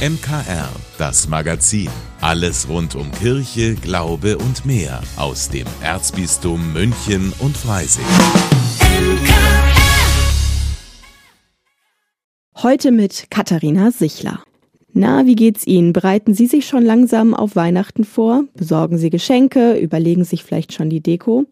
MKR, das Magazin. Alles rund um Kirche, Glaube und mehr aus dem Erzbistum München und Freising. Heute mit Katharina Sichler. Na, wie geht's Ihnen? Bereiten Sie sich schon langsam auf Weihnachten vor? Besorgen Sie Geschenke? Überlegen sich vielleicht schon die Deko?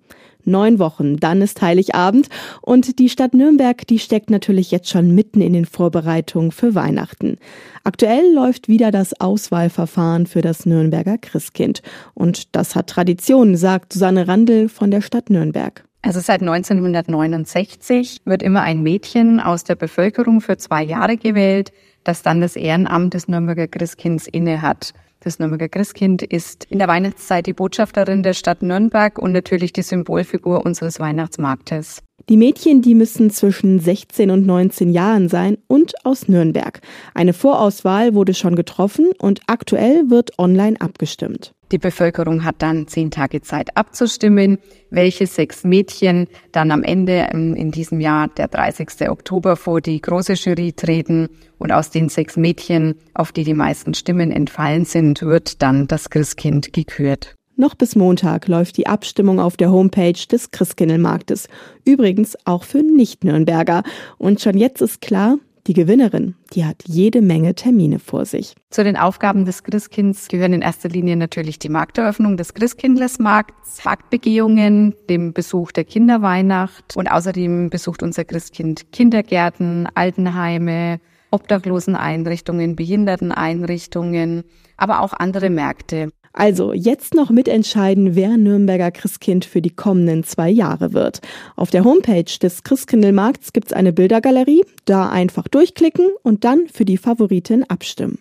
Neun Wochen, dann ist Heiligabend und die Stadt Nürnberg, die steckt natürlich jetzt schon mitten in den Vorbereitungen für Weihnachten. Aktuell läuft wieder das Auswahlverfahren für das Nürnberger Christkind und das hat Tradition, sagt Susanne Randl von der Stadt Nürnberg. Also seit 1969 wird immer ein Mädchen aus der Bevölkerung für zwei Jahre gewählt, das dann das Ehrenamt des Nürnberger Christkinds innehat. Das Nürnberger Christkind ist in der Weihnachtszeit die Botschafterin der Stadt Nürnberg und natürlich die Symbolfigur unseres Weihnachtsmarktes. Die Mädchen, die müssen zwischen 16 und 19 Jahren sein und aus Nürnberg. Eine Vorauswahl wurde schon getroffen und aktuell wird online abgestimmt. Die Bevölkerung hat dann zehn Tage Zeit abzustimmen, welche sechs Mädchen dann am Ende ähm, in diesem Jahr, der 30. Oktober, vor die große Jury treten. Und aus den sechs Mädchen, auf die die meisten Stimmen entfallen sind, wird dann das Christkind gekürt. Noch bis Montag läuft die Abstimmung auf der Homepage des Christkindlmarktes. Übrigens auch für Nicht-Nürnberger. Und schon jetzt ist klar, die Gewinnerin, die hat jede Menge Termine vor sich. Zu den Aufgaben des Christkinds gehören in erster Linie natürlich die Markteröffnung des Christkindlesmarkts, Marktbegehungen, dem Besuch der Kinderweihnacht und außerdem besucht unser Christkind Kindergärten, Altenheime, Obdachloseneinrichtungen, Behinderteneinrichtungen, aber auch andere Märkte. Also jetzt noch mitentscheiden, wer Nürnberger Christkind für die kommenden zwei Jahre wird. Auf der Homepage des Christkindlmarkts gibt's eine Bildergalerie. Da einfach durchklicken und dann für die Favoritin abstimmen.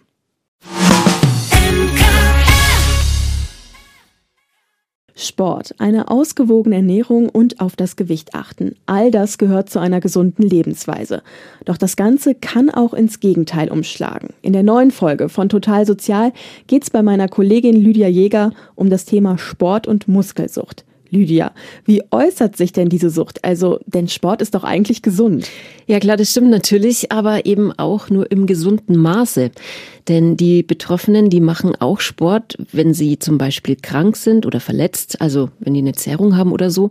Sport, eine ausgewogene Ernährung und auf das Gewicht achten. All das gehört zu einer gesunden Lebensweise. Doch das Ganze kann auch ins Gegenteil umschlagen. In der neuen Folge von Total Sozial geht es bei meiner Kollegin Lydia Jäger um das Thema Sport und Muskelsucht. Lydia, wie äußert sich denn diese Sucht? Also, denn Sport ist doch eigentlich gesund. Ja klar, das stimmt natürlich, aber eben auch nur im gesunden Maße. Denn die Betroffenen, die machen auch Sport, wenn sie zum Beispiel krank sind oder verletzt, also wenn die eine Zerrung haben oder so.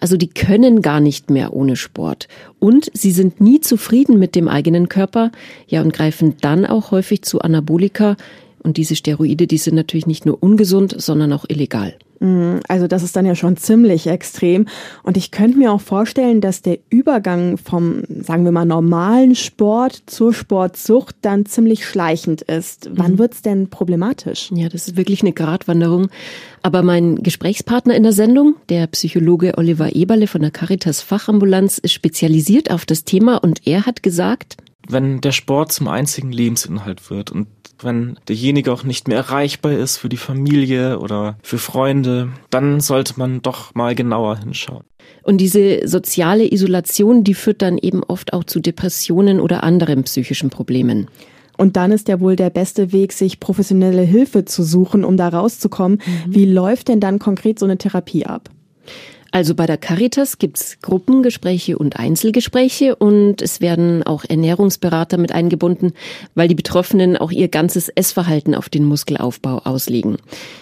Also die können gar nicht mehr ohne Sport. Und sie sind nie zufrieden mit dem eigenen Körper, ja, und greifen dann auch häufig zu Anabolika. Und diese Steroide, die sind natürlich nicht nur ungesund, sondern auch illegal. Mhm, also das ist dann ja schon ziemlich extrem. Und ich könnte mir auch vorstellen, dass der Übergang vom, sagen wir mal, normalen Sport zur Sportsucht dann ziemlich schleichend ist. Wann mhm. wird's denn problematisch? Ja, das ist wirklich eine Gratwanderung. Aber mein Gesprächspartner in der Sendung, der Psychologe Oliver Eberle von der Caritas Fachambulanz, ist spezialisiert auf das Thema und er hat gesagt, wenn der Sport zum einzigen Lebensinhalt wird und wenn derjenige auch nicht mehr erreichbar ist für die Familie oder für Freunde, dann sollte man doch mal genauer hinschauen. Und diese soziale Isolation, die führt dann eben oft auch zu Depressionen oder anderen psychischen Problemen. Und dann ist ja wohl der beste Weg, sich professionelle Hilfe zu suchen, um da rauszukommen. Mhm. Wie läuft denn dann konkret so eine Therapie ab? Also bei der Caritas gibt's Gruppengespräche und Einzelgespräche und es werden auch Ernährungsberater mit eingebunden, weil die Betroffenen auch ihr ganzes Essverhalten auf den Muskelaufbau auslegen.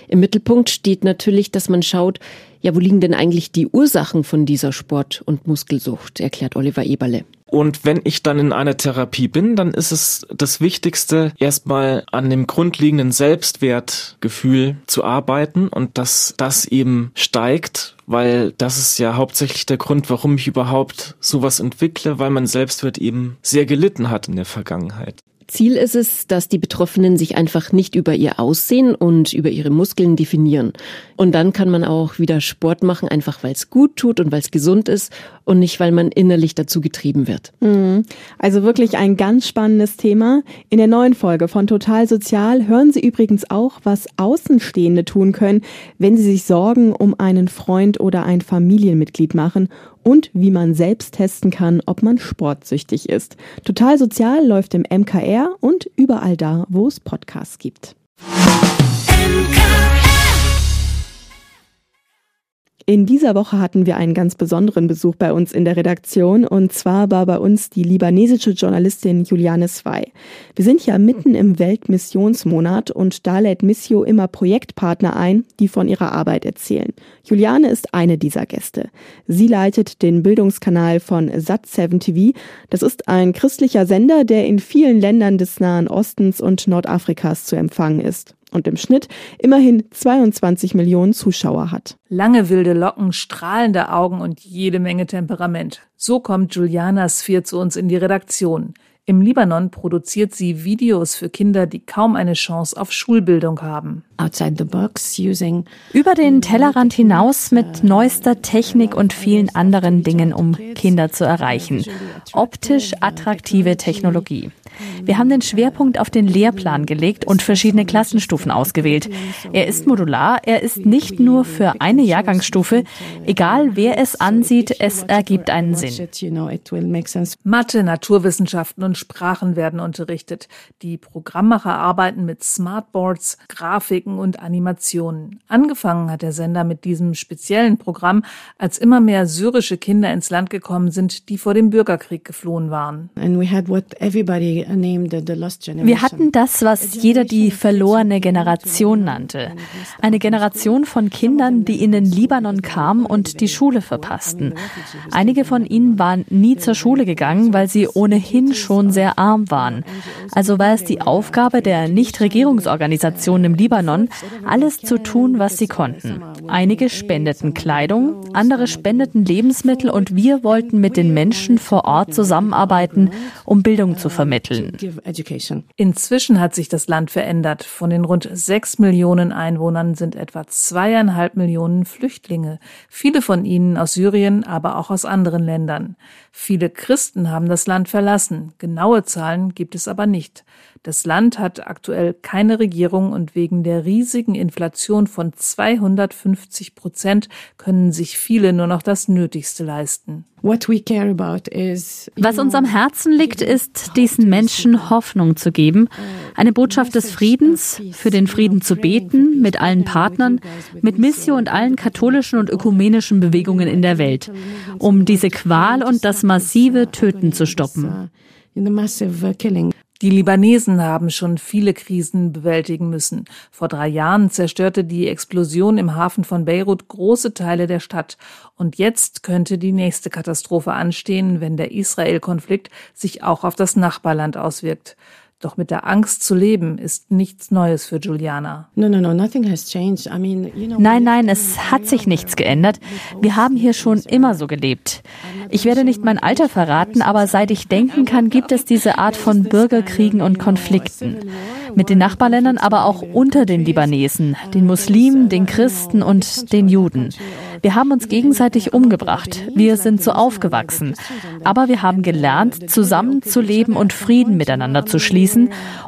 Im Mittelpunkt steht natürlich, dass man schaut, ja, wo liegen denn eigentlich die Ursachen von dieser Sport- und Muskelsucht, erklärt Oliver Eberle. Und wenn ich dann in einer Therapie bin, dann ist es das Wichtigste, erstmal an dem grundlegenden Selbstwertgefühl zu arbeiten und dass das eben steigt, weil das ist ja hauptsächlich der Grund, warum ich überhaupt sowas entwickle, weil mein Selbstwert eben sehr gelitten hat in der Vergangenheit. Ziel ist es, dass die Betroffenen sich einfach nicht über ihr Aussehen und über ihre Muskeln definieren. Und dann kann man auch wieder Sport machen, einfach weil es gut tut und weil es gesund ist und nicht, weil man innerlich dazu getrieben wird. Mhm. Also wirklich ein ganz spannendes Thema. In der neuen Folge von Total Sozial hören Sie übrigens auch, was Außenstehende tun können, wenn sie sich Sorgen um einen Freund oder ein Familienmitglied machen und wie man selbst testen kann, ob man sportsüchtig ist. Total Sozial läuft im MKR und überall da, wo es Podcasts gibt. In dieser Woche hatten wir einen ganz besonderen Besuch bei uns in der Redaktion und zwar war bei uns die libanesische Journalistin Juliane Swei. Wir sind ja mitten im Weltmissionsmonat und da lädt Missio immer Projektpartner ein, die von ihrer Arbeit erzählen. Juliane ist eine dieser Gäste. Sie leitet den Bildungskanal von Sat7 TV. Das ist ein christlicher Sender, der in vielen Ländern des Nahen Ostens und Nordafrikas zu empfangen ist und im Schnitt immerhin 22 Millionen Zuschauer hat. Lange wilde Locken, strahlende Augen und jede Menge Temperament. So kommt Juliana Sphir zu uns in die Redaktion. Im Libanon produziert sie Videos für Kinder, die kaum eine Chance auf Schulbildung haben. Über den Tellerrand hinaus mit neuester Technik und vielen anderen Dingen, um Kinder zu erreichen. Optisch attraktive Technologie. Wir haben den Schwerpunkt auf den Lehrplan gelegt und verschiedene Klassenstufen ausgewählt. Er ist modular, er ist nicht nur für eine Jahrgangsstufe. Egal wer es ansieht, es ergibt einen Sinn. Mathe, Naturwissenschaften und Sprachen werden unterrichtet. Die Programmmacher arbeiten mit Smartboards, Grafiken und Animationen. Angefangen hat der Sender mit diesem speziellen Programm, als immer mehr syrische Kinder ins Land gekommen sind, die vor dem Bürgerkrieg geflohen waren. Wir hatten das, was jeder die verlorene Generation nannte. Eine Generation von Kindern, die in den Libanon kamen und die Schule verpassten. Einige von ihnen waren nie zur Schule gegangen, weil sie ohnehin schon sehr arm waren. Also war es die Aufgabe der Nichtregierungsorganisationen im Libanon, alles zu tun, was sie konnten. Einige spendeten Kleidung, andere spendeten Lebensmittel und wir wollten mit den Menschen vor Ort zusammenarbeiten, um Bildung zu vermitteln. Inzwischen hat sich das Land verändert. Von den rund sechs Millionen Einwohnern sind etwa zweieinhalb Millionen Flüchtlinge. Viele von ihnen aus Syrien, aber auch aus anderen Ländern. Viele Christen haben das Land verlassen. Genaue Zahlen gibt es aber nicht. Das Land hat aktuell keine Regierung und wegen der riesigen Inflation von 250 Prozent können sich viele nur noch das Nötigste leisten. Was uns am Herzen liegt, ist, diesen Menschen Hoffnung zu geben, eine Botschaft des Friedens, für den Frieden zu beten, mit allen Partnern, mit Missio und allen katholischen und ökumenischen Bewegungen in der Welt, um diese Qual und das massive Töten zu stoppen. Die Libanesen haben schon viele Krisen bewältigen müssen. Vor drei Jahren zerstörte die Explosion im Hafen von Beirut große Teile der Stadt. Und jetzt könnte die nächste Katastrophe anstehen, wenn der Israel-Konflikt sich auch auf das Nachbarland auswirkt. Doch mit der Angst zu leben ist nichts Neues für Juliana. Nein, nein, es hat sich nichts geändert. Wir haben hier schon immer so gelebt. Ich werde nicht mein Alter verraten, aber seit ich denken kann, gibt es diese Art von Bürgerkriegen und Konflikten. Mit den Nachbarländern, aber auch unter den Libanesen, den Muslimen, den Christen und den Juden. Wir haben uns gegenseitig umgebracht. Wir sind so aufgewachsen. Aber wir haben gelernt, zusammenzuleben und Frieden miteinander zu schließen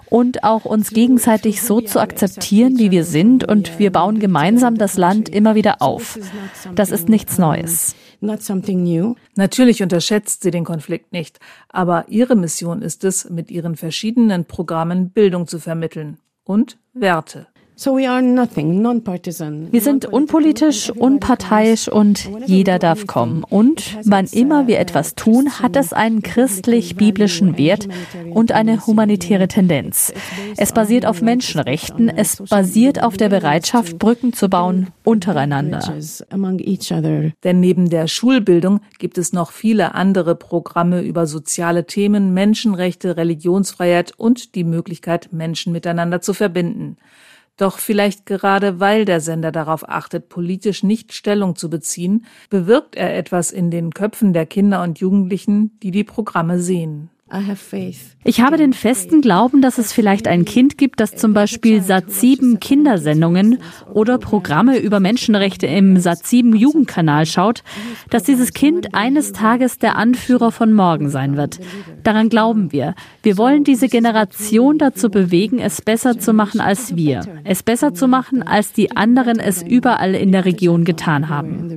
und auch uns gegenseitig so zu akzeptieren, wie wir sind. Und wir bauen gemeinsam das Land immer wieder auf. Das ist nichts Neues. Natürlich unterschätzt sie den Konflikt nicht, aber ihre Mission ist es, mit ihren verschiedenen Programmen Bildung zu vermitteln und Werte. Wir sind unpolitisch, unparteiisch und jeder darf kommen. Und wann immer wir etwas tun, hat es einen christlich-biblischen Wert und eine humanitäre Tendenz. Es basiert auf Menschenrechten, es basiert auf der Bereitschaft, Brücken zu bauen untereinander. Denn neben der Schulbildung gibt es noch viele andere Programme über soziale Themen, Menschenrechte, Religionsfreiheit und die Möglichkeit, Menschen miteinander zu verbinden. Doch vielleicht gerade weil der Sender darauf achtet, politisch nicht Stellung zu beziehen, bewirkt er etwas in den Köpfen der Kinder und Jugendlichen, die die Programme sehen. Ich habe den festen Glauben, dass es vielleicht ein Kind gibt, das zum Beispiel Sat7 Kindersendungen oder Programme über Menschenrechte im Sat7 Jugendkanal schaut, dass dieses Kind eines Tages der Anführer von morgen sein wird. Daran glauben wir. Wir wollen diese Generation dazu bewegen, es besser zu machen als wir, es besser zu machen, als die anderen es überall in der Region getan haben.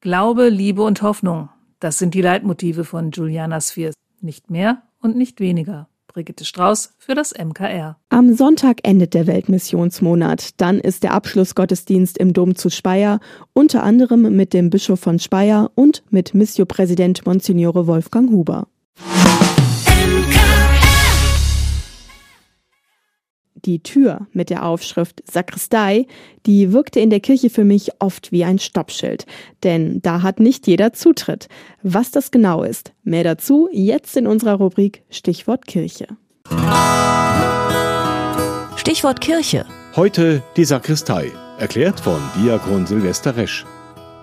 Glaube, Liebe und Hoffnung. Das sind die Leitmotive von Juliana Spheres. Nicht mehr und nicht weniger. Brigitte Strauß für das MKR. Am Sonntag endet der Weltmissionsmonat. Dann ist der Abschlussgottesdienst im Dom zu Speyer, unter anderem mit dem Bischof von Speyer und mit Missio-Präsident Monsignore Wolfgang Huber. Die Tür mit der Aufschrift Sakristei, die wirkte in der Kirche für mich oft wie ein Stoppschild, denn da hat nicht jeder Zutritt. Was das genau ist, mehr dazu jetzt in unserer Rubrik Stichwort Kirche. Stichwort Kirche. Heute die Sakristei, erklärt von Diakon Silvester Resch.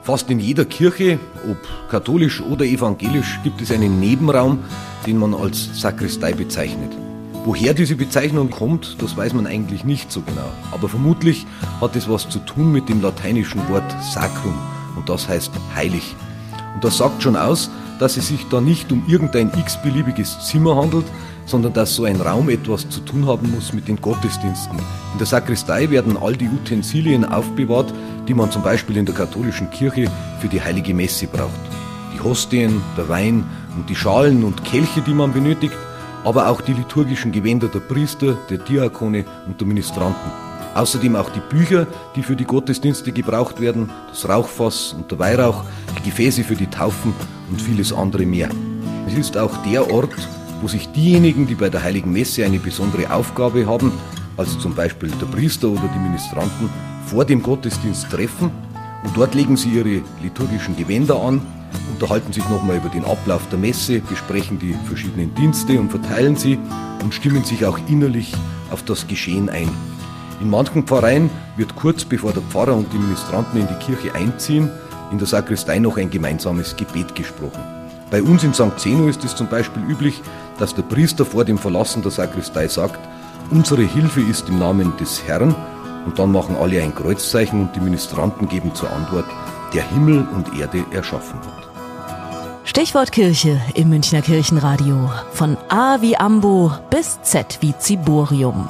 Fast in jeder Kirche, ob katholisch oder evangelisch, gibt es einen Nebenraum, den man als Sakristei bezeichnet. Woher diese Bezeichnung kommt, das weiß man eigentlich nicht so genau. Aber vermutlich hat es was zu tun mit dem lateinischen Wort sacrum und das heißt heilig. Und das sagt schon aus, dass es sich da nicht um irgendein x-beliebiges Zimmer handelt, sondern dass so ein Raum etwas zu tun haben muss mit den Gottesdiensten. In der Sakristei werden all die Utensilien aufbewahrt, die man zum Beispiel in der katholischen Kirche für die heilige Messe braucht. Die Hostien, der Wein und die Schalen und Kelche, die man benötigt, aber auch die liturgischen Gewänder der Priester, der Diakone und der Ministranten. Außerdem auch die Bücher, die für die Gottesdienste gebraucht werden, das Rauchfass und der Weihrauch, die Gefäße für die Taufen und vieles andere mehr. Es ist auch der Ort, wo sich diejenigen, die bei der Heiligen Messe eine besondere Aufgabe haben, also zum Beispiel der Priester oder die Ministranten, vor dem Gottesdienst treffen und dort legen sie ihre liturgischen Gewänder an unterhalten sich nochmal über den Ablauf der Messe, besprechen die verschiedenen Dienste und verteilen sie und stimmen sich auch innerlich auf das Geschehen ein. In manchen Pfarreien wird kurz bevor der Pfarrer und die Ministranten in die Kirche einziehen, in der Sakristei noch ein gemeinsames Gebet gesprochen. Bei uns in St. Zeno ist es zum Beispiel üblich, dass der Priester vor dem Verlassen der Sakristei sagt, unsere Hilfe ist im Namen des Herrn und dann machen alle ein Kreuzzeichen und die Ministranten geben zur Antwort, der Himmel und Erde erschaffen hat. Stichwort Kirche im Münchner Kirchenradio. Von A wie Ambo bis Z wie Ziborium.